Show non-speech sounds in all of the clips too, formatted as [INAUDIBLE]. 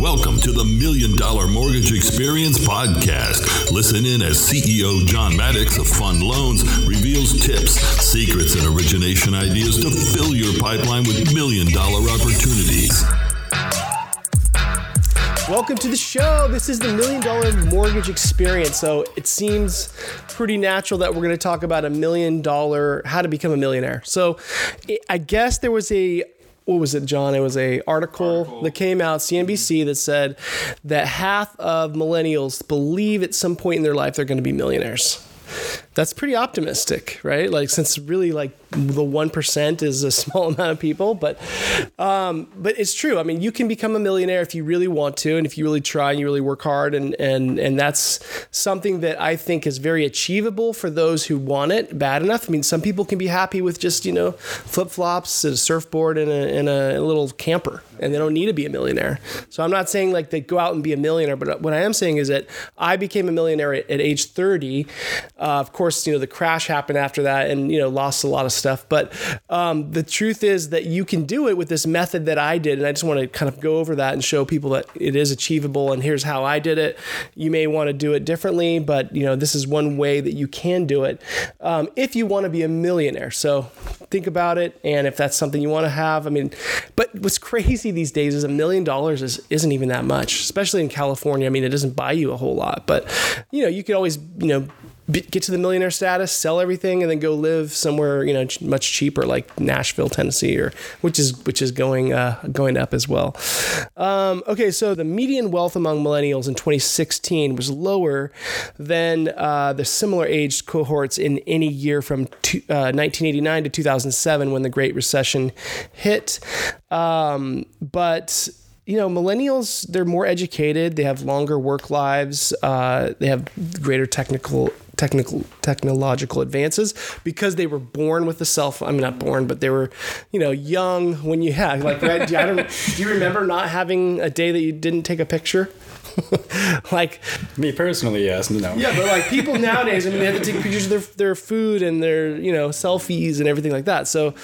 Welcome to the Million Dollar Mortgage Experience Podcast. Listen in as CEO John Maddox of Fund Loans reveals tips, secrets, and origination ideas to fill your pipeline with million dollar opportunities. Welcome to the show. This is the Million Dollar Mortgage Experience. So it seems pretty natural that we're going to talk about a million dollar, how to become a millionaire. So I guess there was a what was it, John? It was a article, article, that came out, CNBC, mm-hmm. that said that half of millennials believe at some point in their life they're going to be millionaires. That's pretty optimistic, right? Like since really like the one percent is a [LAUGHS] small amount of people, but um, but it's true. I mean, you can become a millionaire if you really want to, and if you really try and you really work hard, and and and that's something that I think is very achievable for those who want it bad enough. I mean, some people can be happy with just you know flip flops, a surfboard, and a, and a little camper, and they don't need to be a millionaire. So I'm not saying like they go out and be a millionaire, but what I am saying is that I became a millionaire at, age 30. Uh, of course, you know the crash happened after that, and you know lost a lot of stuff. But um, the truth is that you can do it with this method that I did. And I just want to kind of go over that and show people that it is achievable. And here's how I did it. You may want to do it differently, but you know, this is one way that you can do it um, if you want to be a millionaire. So think about it. And if that's something you want to have, I mean, but what's crazy these days is a million dollars is, isn't even that much, especially in California. I mean, it doesn't buy you a whole lot, but you know, you could always, you know, get to the millionaire status, sell everything, and then go live somewhere you know much cheaper, like Nashville, Tennessee, or which is which is going uh, going up as well. Um, okay, so the median wealth among millennials in 2016 was lower than uh, the similar aged cohorts in any year from two, uh, 1989 to 2007 when the Great Recession hit. Um, but you know, millennials, they're more educated, they have longer work lives, uh, they have greater technical technical technological advances because they were born with the cell phone. I mean, not born, but they were, you know, young when you had like. I, don't. Do you remember not having a day that you didn't take a picture? [LAUGHS] like me personally, yes, no. Yeah, but like people nowadays, I mean, they have to take pictures of their their food and their you know selfies and everything like that. So,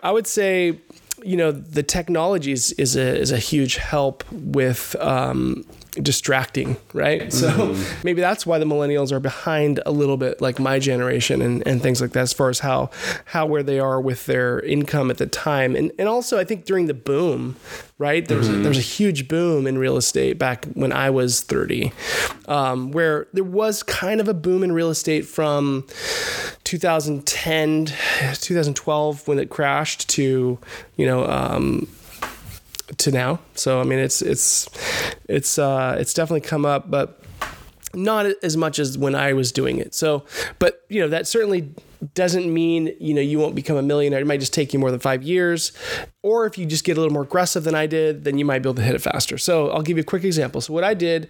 I would say you know the technology is, is a is a huge help with um, distracting, right? [LAUGHS] So mm-hmm. maybe that's why the millennials are behind a little bit, like my generation and, and things like that, as far as how how where they are with their income at the time, and and also I think during the boom, right? There was mm-hmm. a, there was a huge boom in real estate back when I was thirty, um, where there was kind of a boom in real estate from 2010, 2012 when it crashed to you know. Um, to now. So I mean, it's it's it's uh, it's definitely come up, but not as much as when I was doing it. So, but you know, that certainly doesn't mean you know you won't become a millionaire. It might just take you more than five years, or if you just get a little more aggressive than I did, then you might be able to hit it faster. So I'll give you a quick example. So what I did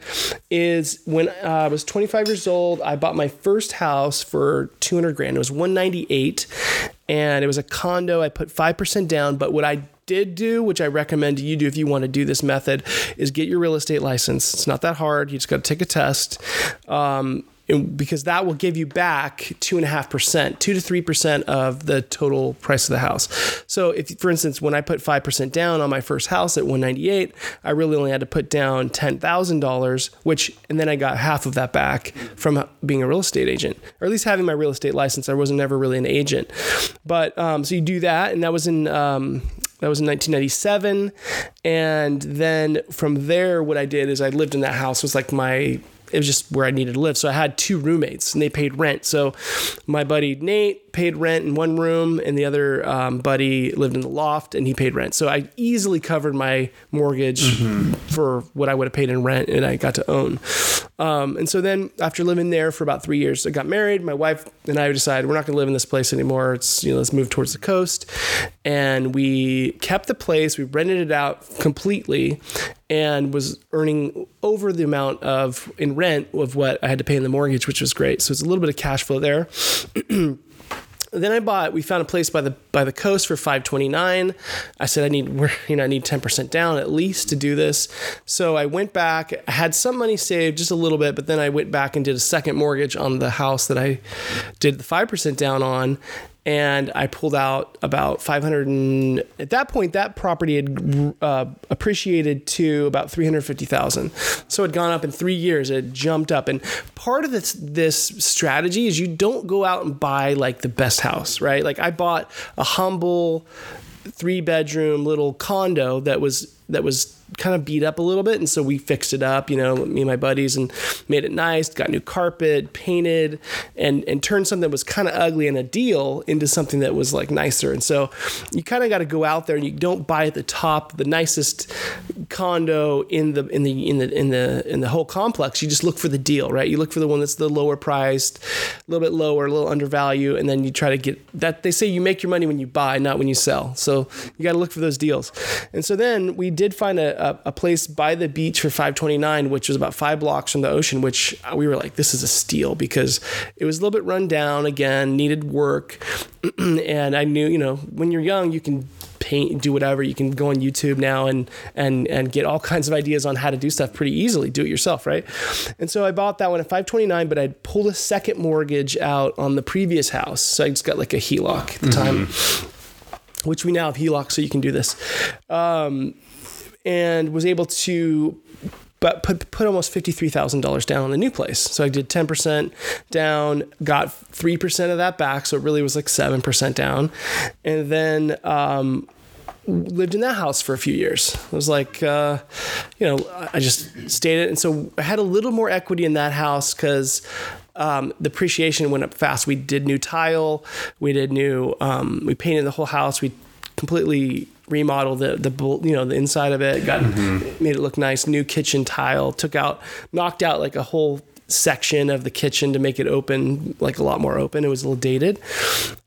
is when I was 25 years old, I bought my first house for 200 grand. It was 198, and it was a condo. I put five percent down, but what I did do, which I recommend you do if you want to do this method, is get your real estate license. It's not that hard. You just got to take a test. Um, because that will give you back two and a half percent, two to three percent of the total price of the house. So, if for instance, when I put five percent down on my first house at 198, I really only had to put down ten thousand dollars, which and then I got half of that back from being a real estate agent, or at least having my real estate license. I wasn't ever really an agent, but um, so you do that, and that was in um, that was in 1997. And then from there, what I did is I lived in that house. It was like my it was just where I needed to live. So I had two roommates and they paid rent. So my buddy Nate paid rent in one room and the other um, buddy lived in the loft and he paid rent. So I easily covered my mortgage mm-hmm. for what I would have paid in rent and I got to own. Um, and so then after living there for about three years, I got married. My wife and I decided we're not going to live in this place anymore. It's, you know, let's move towards the coast. And we kept the place, we rented it out completely and was earning over the amount of in rent of what I had to pay in the mortgage, which was great. So it's a little bit of cash flow there. [CLEARS THROAT] then I bought. We found a place by the by the coast for five twenty nine. I said I need [LAUGHS] you know I need ten percent down at least to do this. So I went back. I had some money saved, just a little bit, but then I went back and did a second mortgage on the house that I did the five percent down on, and I pulled out about 500 and at that point that property had uh, appreciated to about 350,000 so it had gone up in 3 years. It had jumped up. And part of this this strategy is you don't go out and buy like the best house right? Like I bought a humble three bedroom little condo that was that was kind of beat up a little bit and so we fixed it up you know me and my buddies and made it nice got new carpet painted and and turned something that was kind of ugly in a deal into something that was like nicer. And so you kind of got to go out there and you don't buy at the top the nicest condo in the in the in the in the in the whole complex. You just look for the deal right? You look for the one that's the lower priced a little bit lower a little undervalued and then you try to get that. They say you make your money when you buy not when you sell. So you got to look for those deals. And so then we did find a, a, a, place by the beach for 529, which was about five blocks from the ocean, which we were like, this is a steal because it was a little bit run down again, needed work. [CLEARS THROAT] and I knew, you know, when you're young, you can paint, do whatever. You can go on YouTube now and and and get all [LAUGHS] kinds of ideas on how to do stuff pretty easily. Do it yourself, right? And so I bought that one at 529, but I'd pulled a second mortgage out on the previous house. So I just got like a HELOC at the mm-hmm. time which we now have HELOC, so you can do this. Um, and was able to but put put almost fifty three thousand dollars down on a new place. So I did ten percent down, got three percent of that back, so it really was like seven percent down, and then um, lived in that house for a few years. It was like, uh, you know, I just stayed it, and so I had a little more equity in that house because um, the appreciation went up fast. We did new tile, we did new, um, we painted the whole house, we completely remodeled the the you know the inside of it, got mm-hmm. made it look nice. New kitchen tile, took out, knocked out like a whole section of the kitchen to make it open like a lot more open. It was a little dated.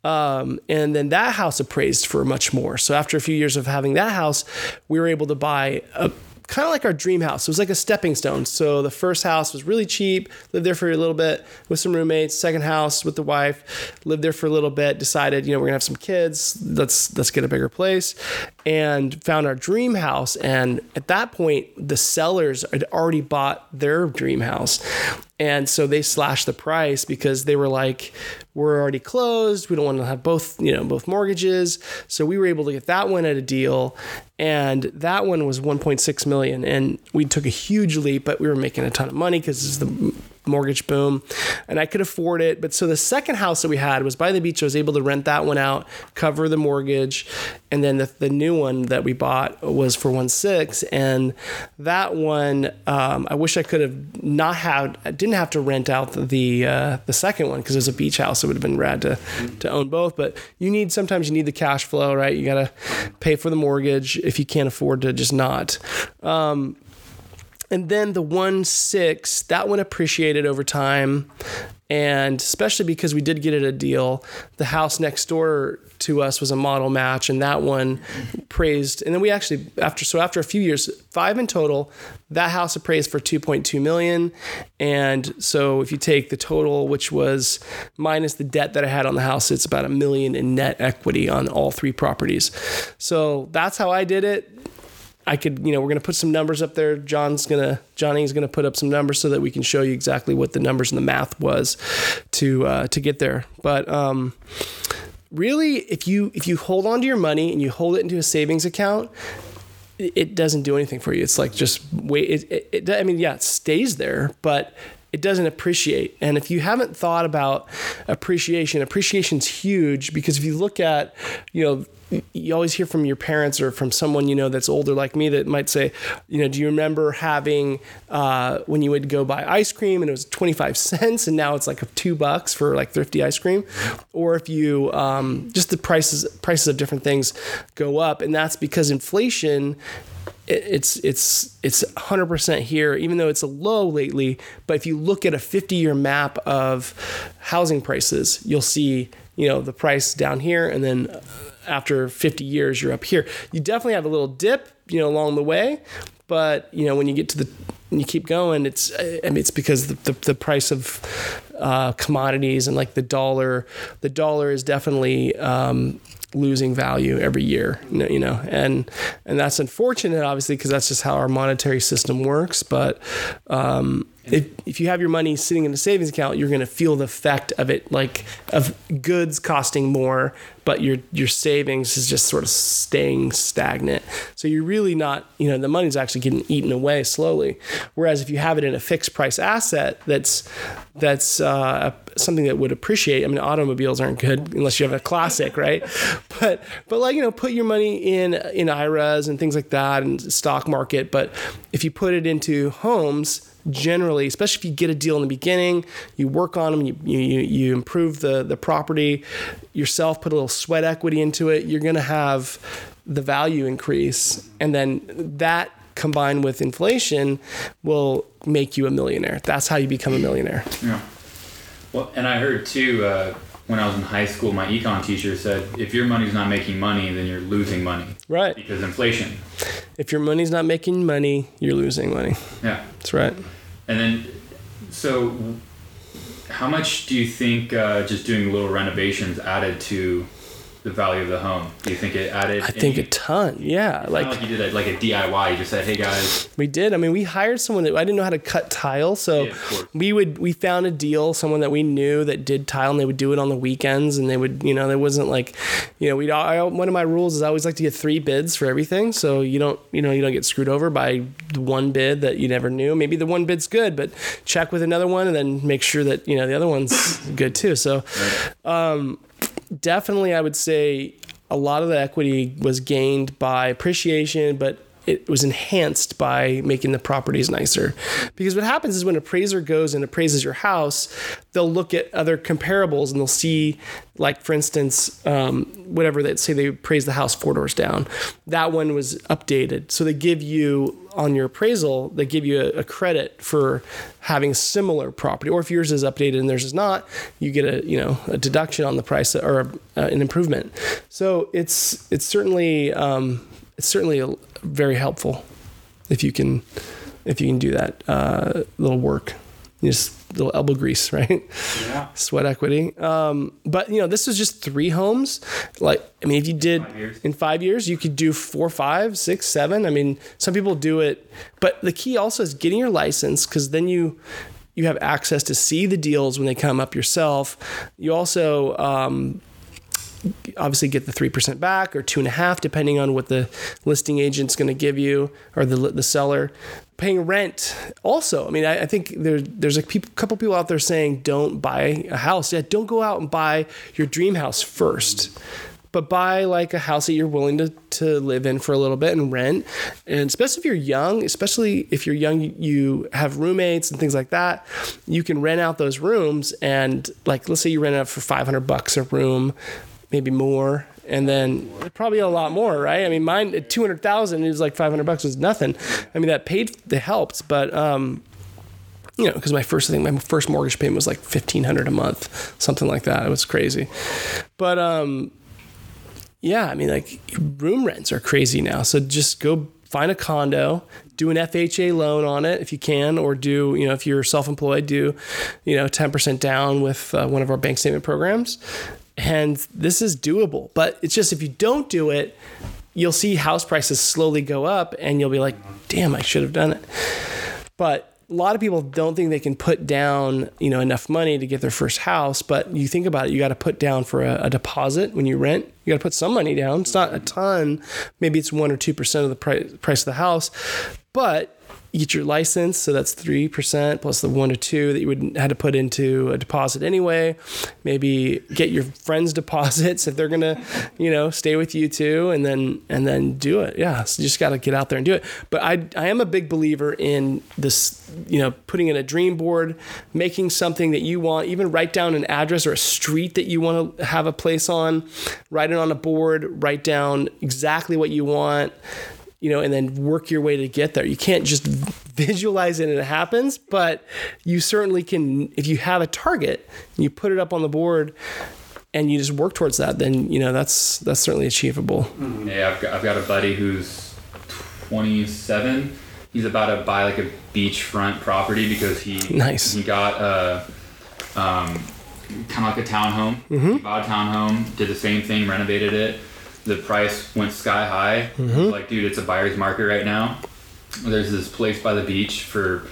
Um, and then that house appraised for much more. So after a few years of having that house, we were able to buy a kind of like our dream house. It was like a stepping stone. So the first house was really cheap, lived there for a little bit with some roommates. Second house with the wife, lived there for a little bit, decided, you know, we're gonna have some kids. Let's let's get a bigger place. And found our dream house. And at that point, the sellers had already bought their dream house. And so they slashed the price because they were like, we're already closed. We don't want to have both, you know, both mortgages. So we were able to get that one at a deal. And that one was 1.6 million. And we took a huge leap, but we were making a ton of money because it's the mortgage boom and I could afford it. But so the second house that we had was by the beach. I was able to rent that one out, cover the mortgage. And then the, the new one that we bought was for one six. And that one, um, I wish I could have not had, I didn't have to rent out the, uh, the second one because it was a beach house. It would have been rad to, to own both. But you need, sometimes you need the cash flow, right? You got to pay for the mortgage if you can't afford to just not. Um, and then the one six, that one appreciated over time. And especially because we did get it a deal, the house next door to us was a model match, and that one praised. And then we actually after so after a few years, five in total, that house appraised for 2.2 million. And so if you take the total, which was minus the debt that I had on the house, it's about a million in net equity on all three properties. So that's how I did it I could, you know, we're going to put some numbers up there. John's going to, Johnny's going to put up some numbers so that we can show you exactly what the numbers and the math was to, uh, to get there. But, um, really, if you, if you hold on to your money and you hold it into a savings account, it doesn't do anything for you. It's like just wait. It, it, it, I mean, yeah, it stays there, but it doesn't appreciate. And if you haven't thought about appreciation, appreciation's huge because if you look at, you know, you always hear from your parents or from someone you know that's older like me that might say, you know, do you remember having uh, when you would go buy ice cream and it was 25 cents and now it's like two bucks for like thrifty ice cream, or if you um, just the prices prices of different things go up, and that's because inflation it's it's it's 100% here even though it's a low lately but if you look at a 50 year map of housing prices you'll see you know the price down here and then after 50 years you're up here. You definitely have a little dip, you know, along the way, but you know when you get to the you keep going, it's I mean it's because the, the, the price of uh, commodities and like the dollar, the dollar is definitely um, losing value every year, you know, and and that's unfortunate, obviously, because that's just how our monetary system works. But um, if, if you have your money sitting in a savings account, you're going to feel the effect of it, like of goods costing more, but your your savings is just sort of staying stagnant. So you're really not, you know, the money's actually getting eaten away slowly. Whereas if you have it in a fixed price asset, that's that's uh, something that would appreciate. I mean, automobiles aren't good unless you have a classic, right? [LAUGHS] But but like you know, put your money in in IRAs and things like that, and stock market. But if you put it into homes generally, especially if you get a deal in the beginning, you work on them, you, you, you improve the, the property yourself, put a little sweat equity into it, you're going to have the value increase. And then that combined with inflation will make you a millionaire. That's how you become a millionaire. Yeah. Well, and I heard too, uh, when I was in high school, my econ teacher said, if your money's not making money, then you're losing money. Right. Because inflation. If your money's not making money, you're losing money. Yeah. That's right. And then, so how much do you think uh, just doing little renovations added to the value of the home? Do you think it added? I think a ton. Yeah, like, like, you did a, like a DIY. You just said, "Hey guys." We did. I mean, we hired someone that I didn't know how to cut tile, so Yeah, we would we found a deal, someone that we knew that did tile, and they would do it on the weekends, and they would, you know, there wasn't like, you know, we I, one of my rules is I always like to get three bids for everything, so you don't, you know, you don't get screwed over by the one bid that you never knew. Maybe the one bid's good, but check with another one, and then make sure that you know the other one's [LAUGHS] good too. So um, definitely I would say a lot of the equity was gained by appreciation, but it was enhanced by making the properties nicer. Because what happens is when an appraiser goes and appraises your house, they'll look at other comparables and they'll see, like for instance, um, whatever they say they appraise the house four doors down. That one was updated, so they give you on your appraisal, they give you a, a credit for having a similar property. Or if yours is updated and theirs is not, you get a you know a deduction on the price or uh, an improvement. So it's it's certainly um, it's certainly a, very helpful if you can if you can do that uh, little work. Just little elbow grease, [LAUGHS] right? Yeah. Sweat equity. Um, but you know, this was just three homes. Like, I mean, if you did Five in five years, you could do four, five, six, seven. I mean, some people do it, but the key also is getting your license because then you you have access to see the deals when they come up yourself. You also um, obviously get the 3% back or two and a half depending on what the listing agent's going to give you or the, the seller. Paying rent also i mean i, I think there, there's a couple people out there saying don't buy a house. Yeah don't go out and buy your dream house first but buy like a house that you're willing to, to live in for a little bit and rent. And especially if you're young especially if you're young you- you have roommates and things like that you can rent out those rooms and like let's say you rent out for 500 bucks a room maybe more and then probably a lot more right i mean mine at 200000 it was like 500 bucks was nothing i mean that paid that helped but um you know, because my first, thing, my first mortgage payment was like fifteen hundred a month, something like that. It was crazy, but um, yeah, I mean, like room rents are crazy now. So just go find a condo, do an FHA loan on it if you can, or do you know if you're self-employed, do you know ten percent down with uh, one of our bank statement programs, and this is doable. But it's just if you don't do it, you'll see house prices slowly go up, and you'll be like, damn, I should have done it. But a lot of people don't think they can put down, you know, enough money to get their first house. But you think about it, you got to put down for a, a deposit when you rent. You got to put some money down. It's not a ton. Maybe it's one or two percent of the price price of the house, but get your license, so that's three percent plus the one to two that you would had to put into a deposit anyway. Maybe get your friends' [LAUGHS] deposits if they're gonna, you know, stay with you too, and then and then do it. Yeah, so you just got to get out there and do it. But I I am a big believer in this, you know, putting in a dream board, making something that you want. Even write down an address or a street that you want to have a place on. Write it on a board. Write down exactly what you want you know, and then work your way to get there. You can't just visualize it and it happens, but you certainly can. If you have a target, you put it up on the board, and you just work towards that, then you know that's that's certainly achievable. Yeah, I've got, I've got a buddy who's 27. He's about to buy like a beachfront property because he Nice. he got a um, kind of like a townhome. He bought a townhome, did the same thing, renovated it. The price went sky high. Mm-hmm. Like, dude, it's a buyer's market right now. There's this place by the beach for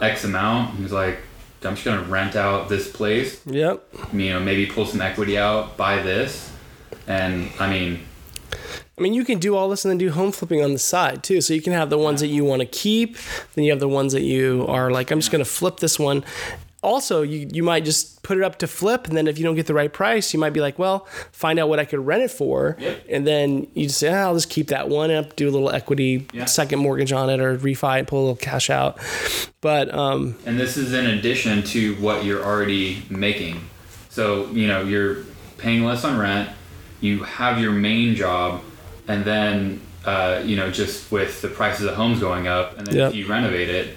X amount. He's like, I'm just gonna rent out this place. Yep. You know, maybe pull some equity out, buy this, and I mean, I mean, you can do all this and then do home flipping on the side too. So you can have the ones that you want to keep, then you have the ones that you are like, I'm just going to flip this one. Also, you, you might just put it up to flip, and then if you don't get the right price, you might be like, well, find out what I could rent it for, Yep. and then you just say, ah, I'll just keep that one up, do a little equity Yeah. second mortgage on it, or refi, and pull a little cash out. But um, and this is in addition to what you're already making. So you know you're paying less on rent. You have your main job, and then uh, you know just with the prices of homes going up, and then Yep. if you renovate it,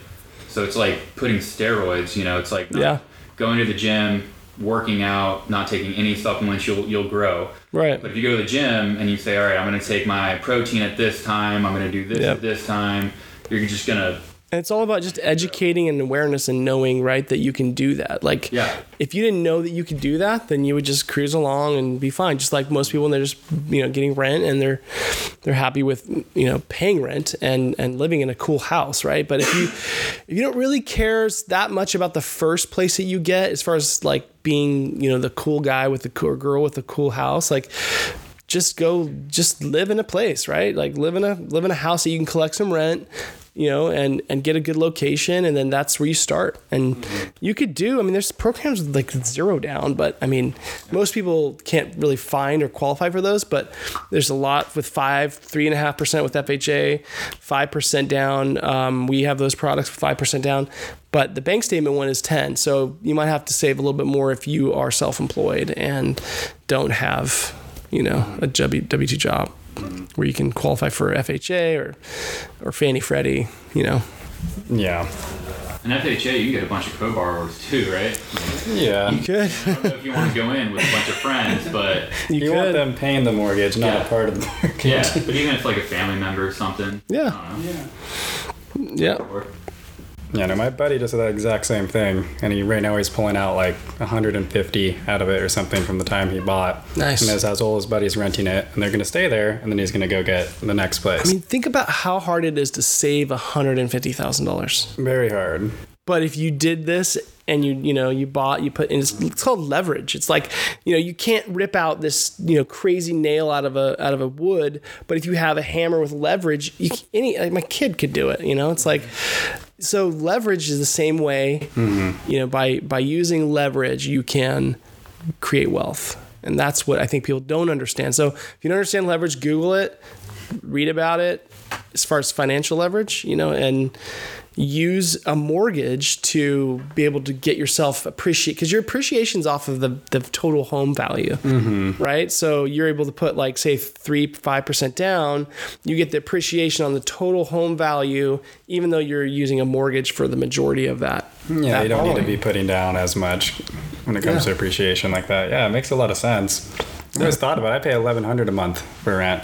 so it's like putting steroids. You know, it's like Yeah. going to the gym, working out, not taking any supplements. You'll you'll grow. right, But if you go to the gym and you say, all right, I'm going to take my protein at this time, I'm going to do this Yep. at this time, you're just going to, And it's all about just educating and awareness and knowing, right, that you can do that. Like, Yeah. if you didn't know that you could do that, then you would just cruise along and be fine. Just like most people, and they're just you know getting rent and they're they're happy with you know paying rent and and living in a cool house, right? But if you if you don't really care that much about the first place that you get, as far as like being you know the cool guy with the cool girl with the cool house, like just go just live in a place right like live in a live in a house that you can collect some rent you know and and get a good location and then that's where you start. And you could do i mean there's programs with like zero down but i mean most people can't really find or qualify for those but there's a lot with five three and a half percent with fha five percent down um, we have those products with five percent down but the bank statement one is 10 so you might have to save a little bit more if you are self-employed and don't have you know, a W W two job where you can qualify for FHA or or Fannie Freddie, you know. Yeah. and FHA, you can get a bunch of co-borrowers too, right? Yeah. Good. I don't know if you want to go in with a bunch of friends, but You, You want could. them paying the mortgage, not Yeah. a part of the mortgage. yeah, but even if like a family member or something, Yeah. I don't know. Yeah. Yeah, no, my buddy does that exact same thing, and he right now he's pulling out like 150 out of it or something from the time he bought. Nice. And has, has all his buddies renting it, and they're gonna stay there, and then he's gonna go get the next place. I mean, think about how hard it is to save hundred and fifty thousand dollars. Very hard. But if you did this and you you know you bought you put and it's, it's called leverage. It's like you know you can't rip out this you know crazy nail out of a out of a wood, but if you have a hammer with leverage, you, any like my kid could do it. You know, it's like so leverage is the same way. Mm-hmm. You know, by by using leverage, you can create wealth. And that's what I think people don't understand. So if you don't understand leverage, Google it, read about it as far as financial leverage, you know, and use a mortgage to be able to get yourself appreciate because your appreciation's off of the, the total home value mm-hmm. right so you're able to put like say three five percent down you get the appreciation on the total home value even though you're using a mortgage for the majority of that Yeah, that you don't need to be putting down as much when it comes to appreciation like that. Yeah, it makes a lot of sense. I always thought about it. I pay 1100 a month for rent.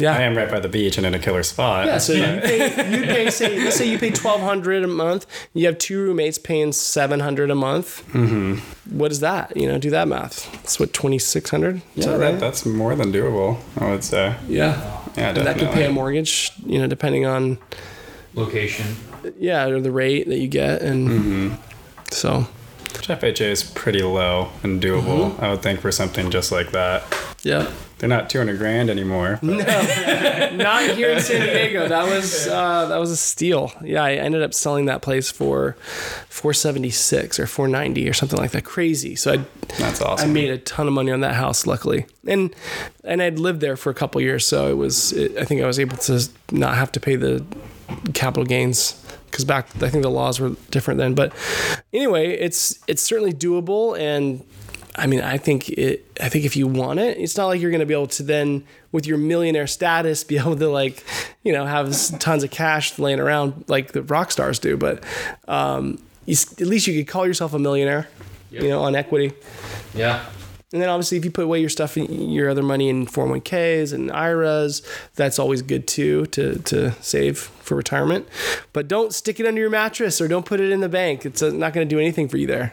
Yeah I am right by the beach and in a killer spot. Yeah, so [LAUGHS] you pay, you pay say let's say you pay twelve hundred a month. You have two roommates paying seven hundred a month. Mm-hmm. What is that? You know, do that math. That's what twenty six hundred. Yeah, that, that's more than doable, I would say. yeah. Yeah, And that could pay a mortgage. You know, depending on location. yeah or the rate that you get, and Mm-hmm. so Which FHA is pretty low and doable, Mm-hmm. I would think, for something just like that. yeah. They're not 200 grand anymore. but- [LAUGHS] Not here in San Diego. That was uh, that was a steal. Yeah, I ended up selling that place for four seventy six or four ninety or something like that. Crazy. So I That's awesome. I made a ton of money on that house, luckily, and and I'd lived there for a couple years, so it was. It, I think I was able to not have to pay the capital gains because back I think the laws were different then. But anyway, it's it's certainly doable, and I mean I think it. I think if you want it, it's not like you're going to be able to then with your millionaire status be able to like you know have tons of cash laying around like the rock stars do, but um, you, at least you could call yourself a millionaire. You know, on equity. Yeah. And then obviously, if you put away your stuff, your other money in 401ks and IRAs, that's always good too to, to save for retirement. But don't stick it under your mattress or don't put it in the bank. It's uh, not going to do anything for you there.